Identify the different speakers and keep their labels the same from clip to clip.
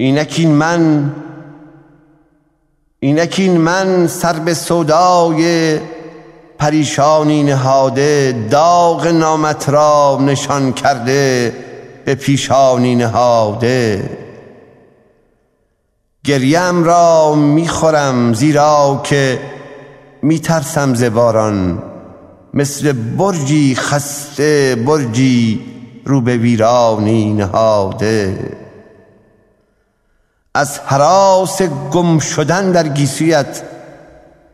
Speaker 1: اینکین من اینکین من سر به سودای پریشانی نهاده داغ نامت را نشان کرده به پیشانی نهاده. گریم را می‌خورم زیرا که میترسم ز باران مثل برجی خسته برجی رو به ویرانی نهاده. از حراس گم شدن در گیسویت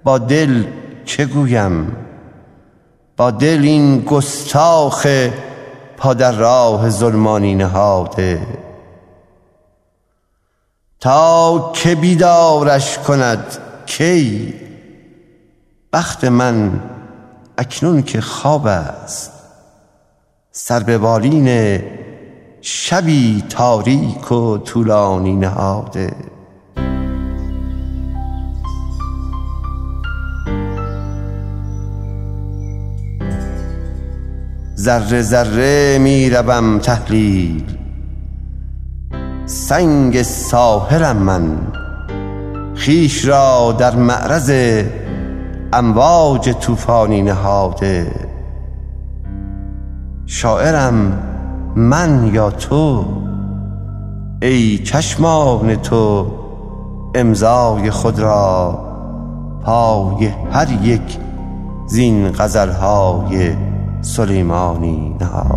Speaker 1: با دل چه گویم؟ با دل این گستاخ پا در راه ظلمانی نهاده. تا که بیدارش کند کی؟ بخت من اکنون که خواب است. سر به بالین شبی تاریک و طولانی نهاده. ذره ذره می روم تحلیل. سنگ ساحرم من. خیش را در معرض امواج طوفانی نهاده. شاعرم من یا تو؟ ای چشمان تو امضای خود را پای هر یک زین غزلهای سلیمانی نهاده